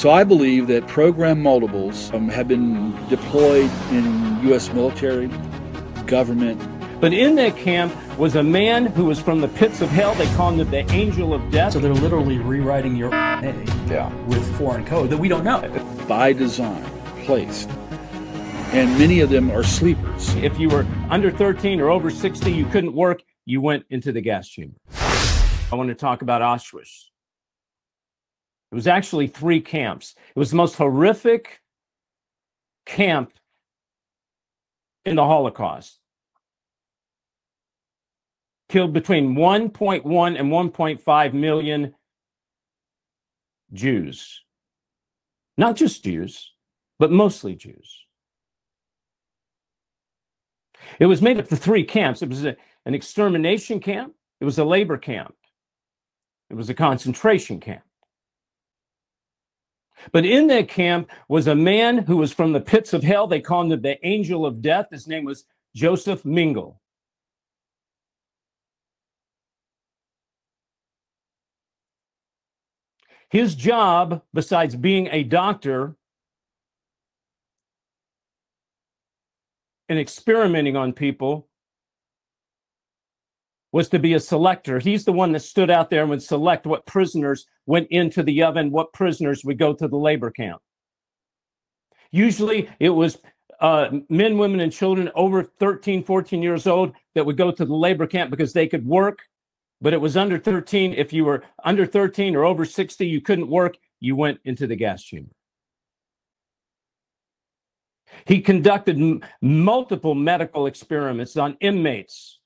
So I believe that program multiples um, have been deployed in U.S. military, government. But in that camp was a man who was from the pits of hell. They called him the angel of death. So they're literally rewriting your yeah. with foreign code that we don't know. By design, placed. And many of them are sleepers. If you were under 13 or over 60, you couldn't work, you went into the gas chamber. I want to talk about Auschwitz. It was actually three camps. It was the most horrific camp in the Holocaust. Killed between 1.1 and 1.5 million Jews. Not just Jews, but mostly Jews. It was made up of three camps. It was a, an extermination camp, it was a labor camp, it was a concentration camp. But in that camp was a man who was from the pits of hell. They called him the angel of death. His name was Joseph Mengele. His job, besides being a doctor and experimenting on people, was to be a selector. He's the one that stood out there and would select what prisoners went into the oven, what prisoners would go to the labor camp. Usually it was uh, men, women, and children over 13, 14 years old that would go to the labor camp because they could work but it was under 13. If you were under 13 or over 60, you couldn't work, you went into the gas chamber. He conducted m- multiple medical experiments on inmates.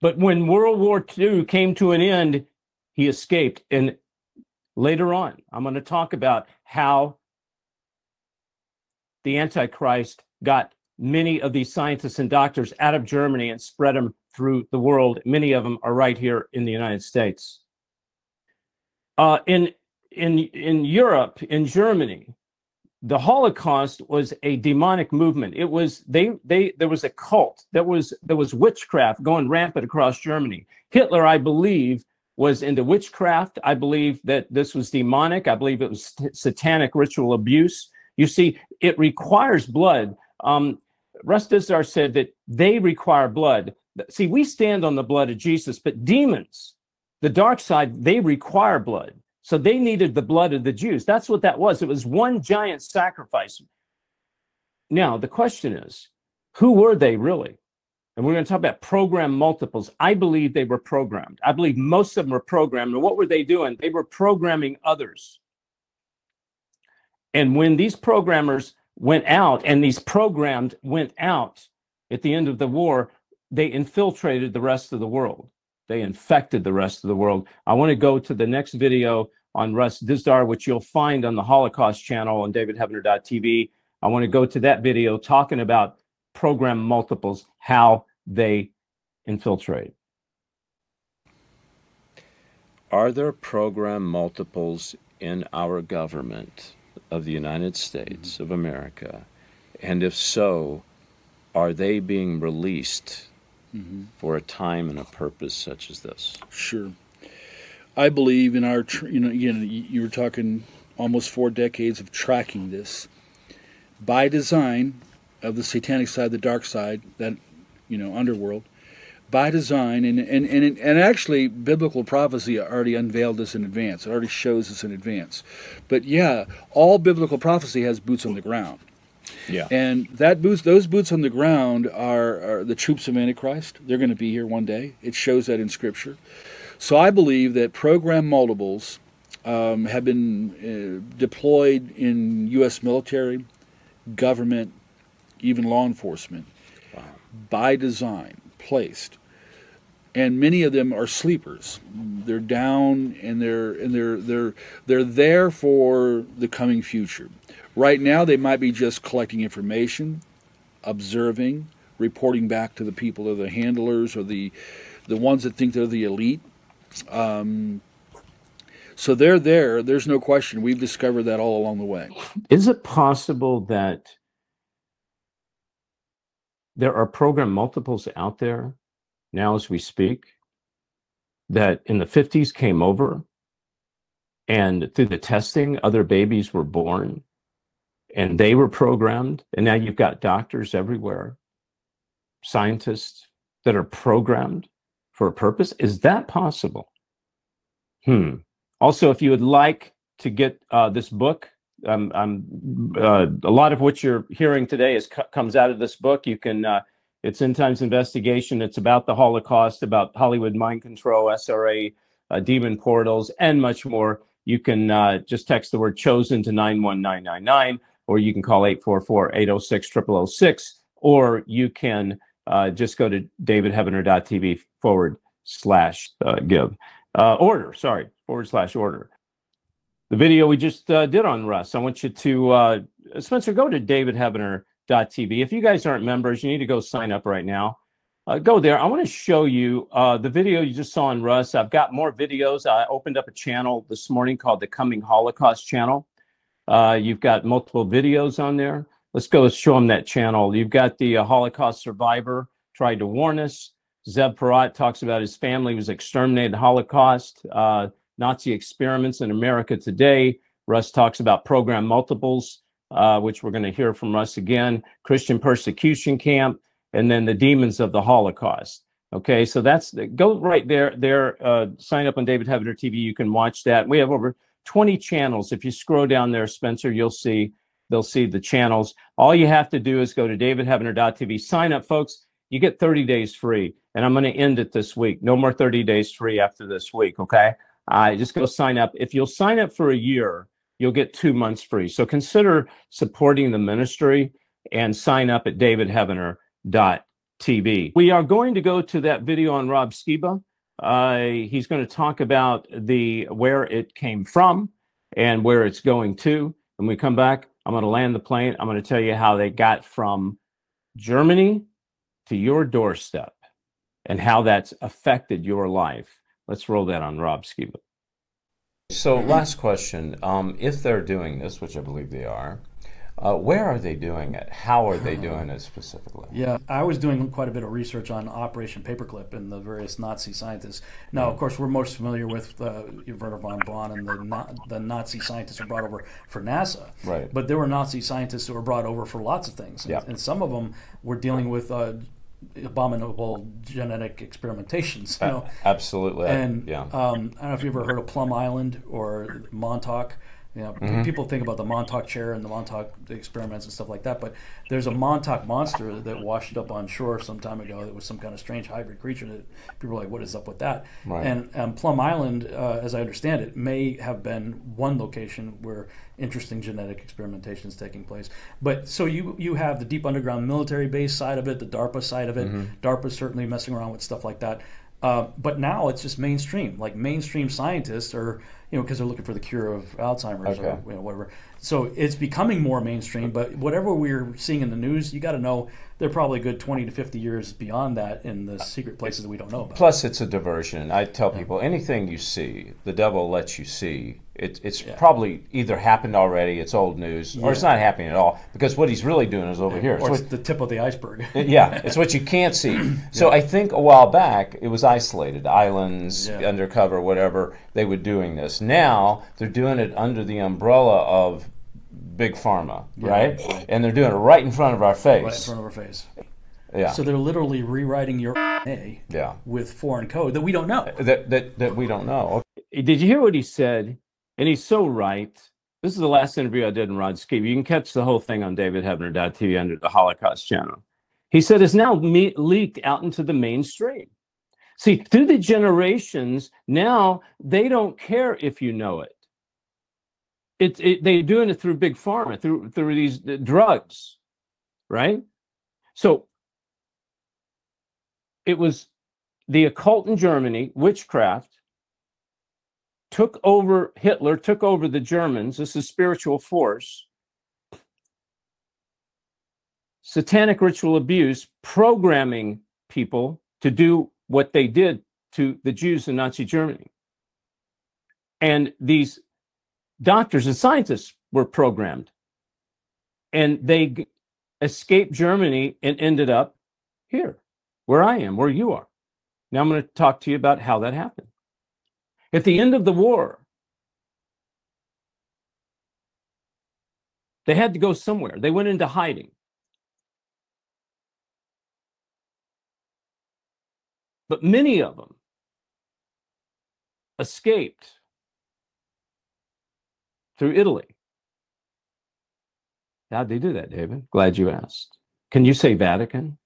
But when World War II came to an end, he escaped. And later on, I'm going to talk about how the Antichrist got many of these scientists and doctors out of Germany and spread them through the world. Many of them are right here in the United States. Uh, in in in Europe, in Germany, the Holocaust was a demonic movement. It was they they there was a cult. that was there was witchcraft going rampant across Germany. Hitler, I believe, was into witchcraft. I believe that this was demonic. I believe it was satanic ritual abuse. You see, it requires blood. Um, Russ Dizdar said that they require blood. See, we stand on the blood of Jesus, but demons, the dark side, they require blood. So they needed the blood of the Jews. That's what that was. It was one giant sacrifice. Now, the question is, who were they really? And we're going to talk about program multiples. I believe they were programmed. I believe most of them were programmed. And what were they doing? They were programming others. And when these programmers went out and these programmed went out at the end of the war, they infiltrated the rest of the world. They infected the rest of the world. I want to go to the next video on Russ Dizdar, which you'll find on the Holocaust channel on davidheavener.tv. I want to go to that video talking about program multiples, how they infiltrate. Are there program multiples in our government? of the United States mm-hmm. of America? And if so, are they being released mm-hmm. for a time and a purpose such as this? Sure. I believe in our, you know, again, you were talking almost four decades of tracking this by design of the satanic side, the dark side, that, you know, underworld by design, and, and, and, and actually, biblical prophecy already unveiled this in advance. It already shows this in advance. But yeah, all biblical prophecy has boots on the ground. Yeah. And that boots, those boots on the ground are, are the troops of Antichrist. They're going to be here one day. It shows that in Scripture. So I believe that program multiples um, have been uh, deployed in U.S. military, government, even law enforcement wow. by design placed and many of them are sleepers. They're down and they're and they're they're they're there for the coming future. Right now, they might be just collecting information, observing, reporting back to the people or the handlers or the the ones that think they're the elite. Um, so they're there. There's no question. We've discovered that all along the way. Is it possible that there are program multiples out there now as we speak? that in the 50s came over and through the testing, other babies were born and they were programmed. And now you've got doctors everywhere, scientists that are programmed for a purpose. Is that possible? Hmm. Also, if you would like to get uh, this book, um, um, uh, a lot of what you're hearing today is comes out of this book. You can, uh, it's End Times Investigation. It's about the Holocaust, about Hollywood mind control, SRA, uh, demon portals, and much more. You can uh, just text the word chosen to 91999, or you can call 844 806 0006, or you can uh, just go to davidheavener.tv forward slash give. order, sorry, forward slash order the video we just uh, did on Russ. I want you to, uh, Spencer, go to davidheavener.tv. If you guys aren't members, you need to go sign up right now. Uh, go there. I want to show you uh, the video you just saw on Russ. I've got more videos. I opened up a channel this morning called the Coming Holocaust channel. Uh, you've got multiple videos on there. Let's go show them that channel. You've got the uh, Holocaust survivor tried to warn us. Zev Porat talks about his family was exterminated Holocaust. Nazi experiments in America today. Russ talks about program multiples, uh, which we're going to hear from Russ again, Christian persecution camp, and then the demons of the Holocaust. Okay, so that's go right there. There, uh, sign up on David Heavener TV. You can watch that. We have over 20 channels. If you scroll down there, Spencer, you'll see they'll see the channels. All you have to do is go to davidheavener.tv, Sign up, folks. You get 30 days free, and I'm going to end it this week. No more 30 days free after this week. Okay. Uh, just go sign up. If you'll sign up for a year, you'll get two months free. So consider supporting the ministry and sign up at davidheavener.tv. We are going to go to that video on Rob Skiba. Uh, he's going to talk about the where it came from and where it's going to. When we come back, I'm going to land the plane. I'm going to tell you how they got from Germany to your doorstep and how that's affected your life. Let's roll that on Rob Skiba. So, last question. Um, if they're doing this, which I believe they are, uh, where are they doing it? How are they doing it specifically? Yeah, I was doing quite a bit of research on Operation Paperclip and the various Nazi scientists. Now, of course, we're most familiar with uh, Wernher von Braun and the, the Nazi scientists who were brought over for NASA. Right. But there were Nazi scientists who were brought over for lots of things. And, yeah. and some of them were dealing with uh, abominable genetic experimentations. You know? Absolutely. And yeah. um, I don't know if you ever heard of Plum Island or Montauk. You know, mm-hmm. people think about the Montauk chair and the Montauk experiments and stuff like that, but there's a Montauk monster that washed up on shore some time ago. That was some kind of strange hybrid creature that people were like, "What is up with that?" Right. And um, Plum Island, uh, as I understand it, may have been one location where interesting genetic experimentations taking place. But so you you have the deep underground military base side of it, the DARPA side of it. Mm-hmm. DARPA certainly messing around with stuff like that. Uh, but now it's just mainstream. Like mainstream scientists are you know, because they're looking for the cure of Alzheimer's okay. or you know, whatever. So it's becoming more mainstream. But whatever we're seeing in the news, you got to know they're probably a good 20 to 50 years beyond that in the secret places that we don't know about. Plus, it's a diversion. I tell people anything you see, the devil lets you see. It, it's yeah. probably either happened already, it's old news, yeah. or it's not happening at all because what he's really doing is over yeah. here. Or it's, it's the tip of the iceberg. yeah, it's what you can't see. So I think a while back it was isolated, islands, undercover, whatever, they were doing this. Now they're doing it under the umbrella of big pharma, right? right? And they're doing it right in front of our face. Right in front of our face. Yeah. So they're literally rewriting your A yeah. with foreign code that we don't know. That that, that we don't know. Did you hear what he said? And he's so right. This is the last interview I did in Rob Skiba. You can catch the whole thing on davidheavener.tv under the Holocaust channel. He said it's now me- leaked out into the mainstream. See, through the generations, now they don't care if you know it. It, it they're doing it through big pharma through through these drugs right? So it was the occult in germany witchcraft took over hitler took over the germans. This is spiritual force. Satanic ritual abuse programming people to do what they did to the jews in nazi germany and these doctors and scientists were programmed. And they escaped Germany and ended up here, where I am, where you are. Now I'm going to talk to you about how that happened. At the end of the war, they had to go somewhere. They went into hiding. But many of them escaped through Italy. How'd they do that, David? Glad you asked. Can you say Vatican?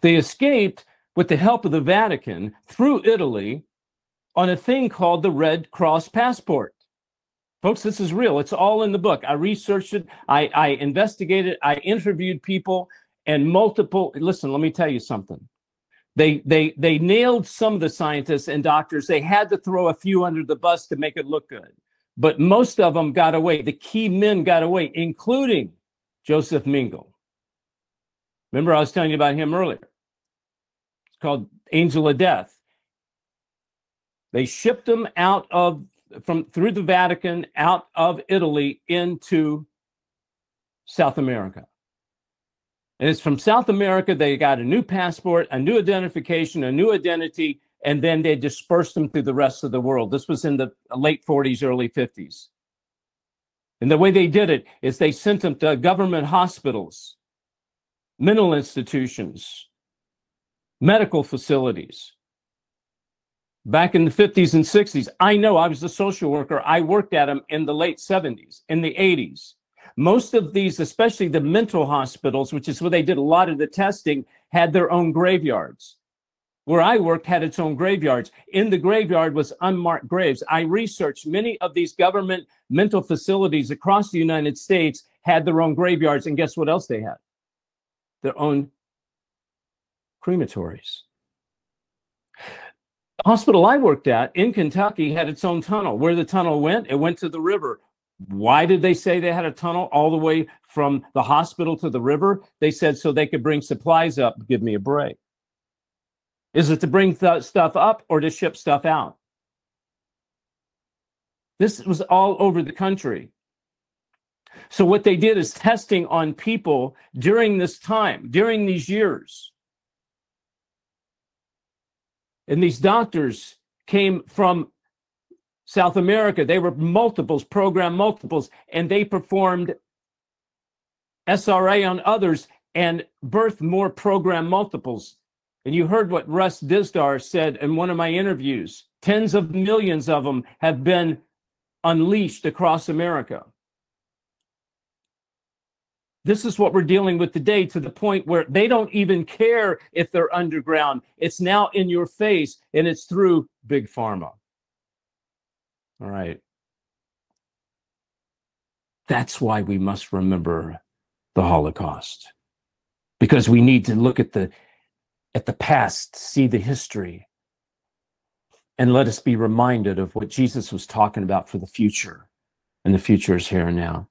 They escaped with the help of the Vatican through Italy on a thing called the Red Cross passport. Folks, this is real. It's all in the book. I researched it, I, I investigated, I interviewed people, and multiple. Listen, let me tell you something. They, they, they nailed some of the scientists and doctors. They had to throw a few under the bus to make it look good. But most of them got away. The key men got away, including Joseph Mengele. Remember, I was telling you about him earlier. It's called Angel of Death. They shipped them out of from through the Vatican out of Italy into South America. And it's from South America they got a new passport, a new identification, a new identity, and then they dispersed them through the rest of the world. This was in the late 40s, early 50s. And the way they did it is they sent them to government hospitals, mental institutions, medical facilities. Back in the 50s and 60s, I know I was a social worker. I worked at them in the late 70s, in the 80s. Most of these, especially the mental hospitals, which is where they did a lot of the testing, had their own graveyards. Where I worked had its own graveyards. In the graveyard was unmarked graves. I researched many of these government mental facilities across the United States had their own graveyards. And guess what else they had? Their own crematories. The hospital I worked at in Kentucky had its own tunnel. Where the tunnel went, it went to the river. Why did they say they had a tunnel all the way from the hospital to the river? They said so they could bring supplies up. Give me a break. Is it to bring th- stuff up or to ship stuff out? This was all over the country. So, what they did is testing on people during this time, during these years. And these doctors came from South America. They were multiples, program multiples, and they performed SRA on others and birthed more program multiples. And you heard what Russ Dizdar said in one of my interviews. Tens of millions of them have been unleashed across America. This is what we're dealing with today to the point where they don't even care if they're underground. It's now in your face and it's through big pharma. All right. That's why we must remember the Holocaust. Because we need to look at the at the past, see the history, and let us be reminded of what Jesus was talking about for the future. And the future is here and now.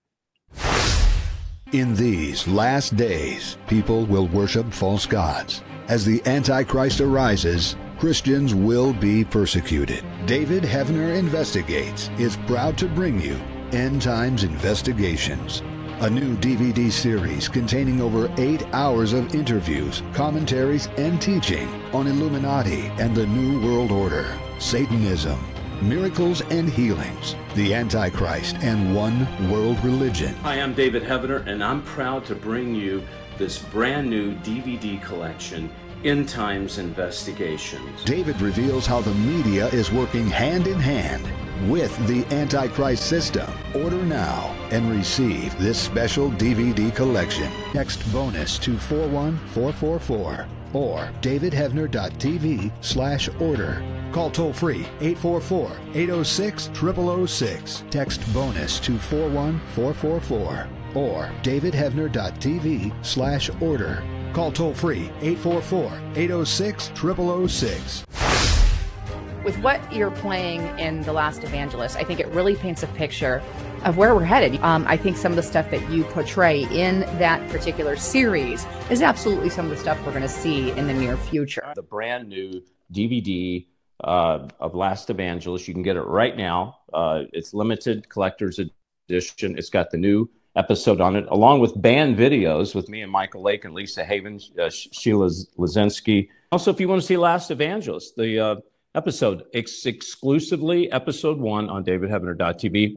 In these last days, people will worship false gods. As the Antichrist arises, Christians will be persecuted. David Heavener Investigates is proud to bring you End Times Investigations, a new DVD series containing over eight hours of interviews, commentaries, and teaching on Illuminati and the New World Order, Satanism, miracles and healings, the Antichrist, and one world religion. Hi, I'm David Heavener, and I'm proud to bring you this brand new DVD collection End Times Investigations. David reveals how the media is working hand in hand with the Antichrist system. Order now and receive this special DVD collection. Text bonus to 41444 or davidheavener.tv slash order. Call toll free 844 806 0006. Text bonus to 41444 or davidheavener.tv slash order. Call toll free 844 806 0006. With what you're playing in The Last Evangelist, I think it really paints a picture of where we're headed. Um, I think some of the stuff that you portray in that particular series is absolutely some of the stuff we're going to see in the near future. The brand new DVD uh, of Last Evangelist, you can get it right now. Uh, it's limited collector's edition. It's got the new episode on it, along with band videos with me and Michael Lake and Lisa Haven, uh, Sheila Zilinsky. Also, if you want to see Last Evangelist, the uh, episode. It's exclusively episode one on davidheavener.tv.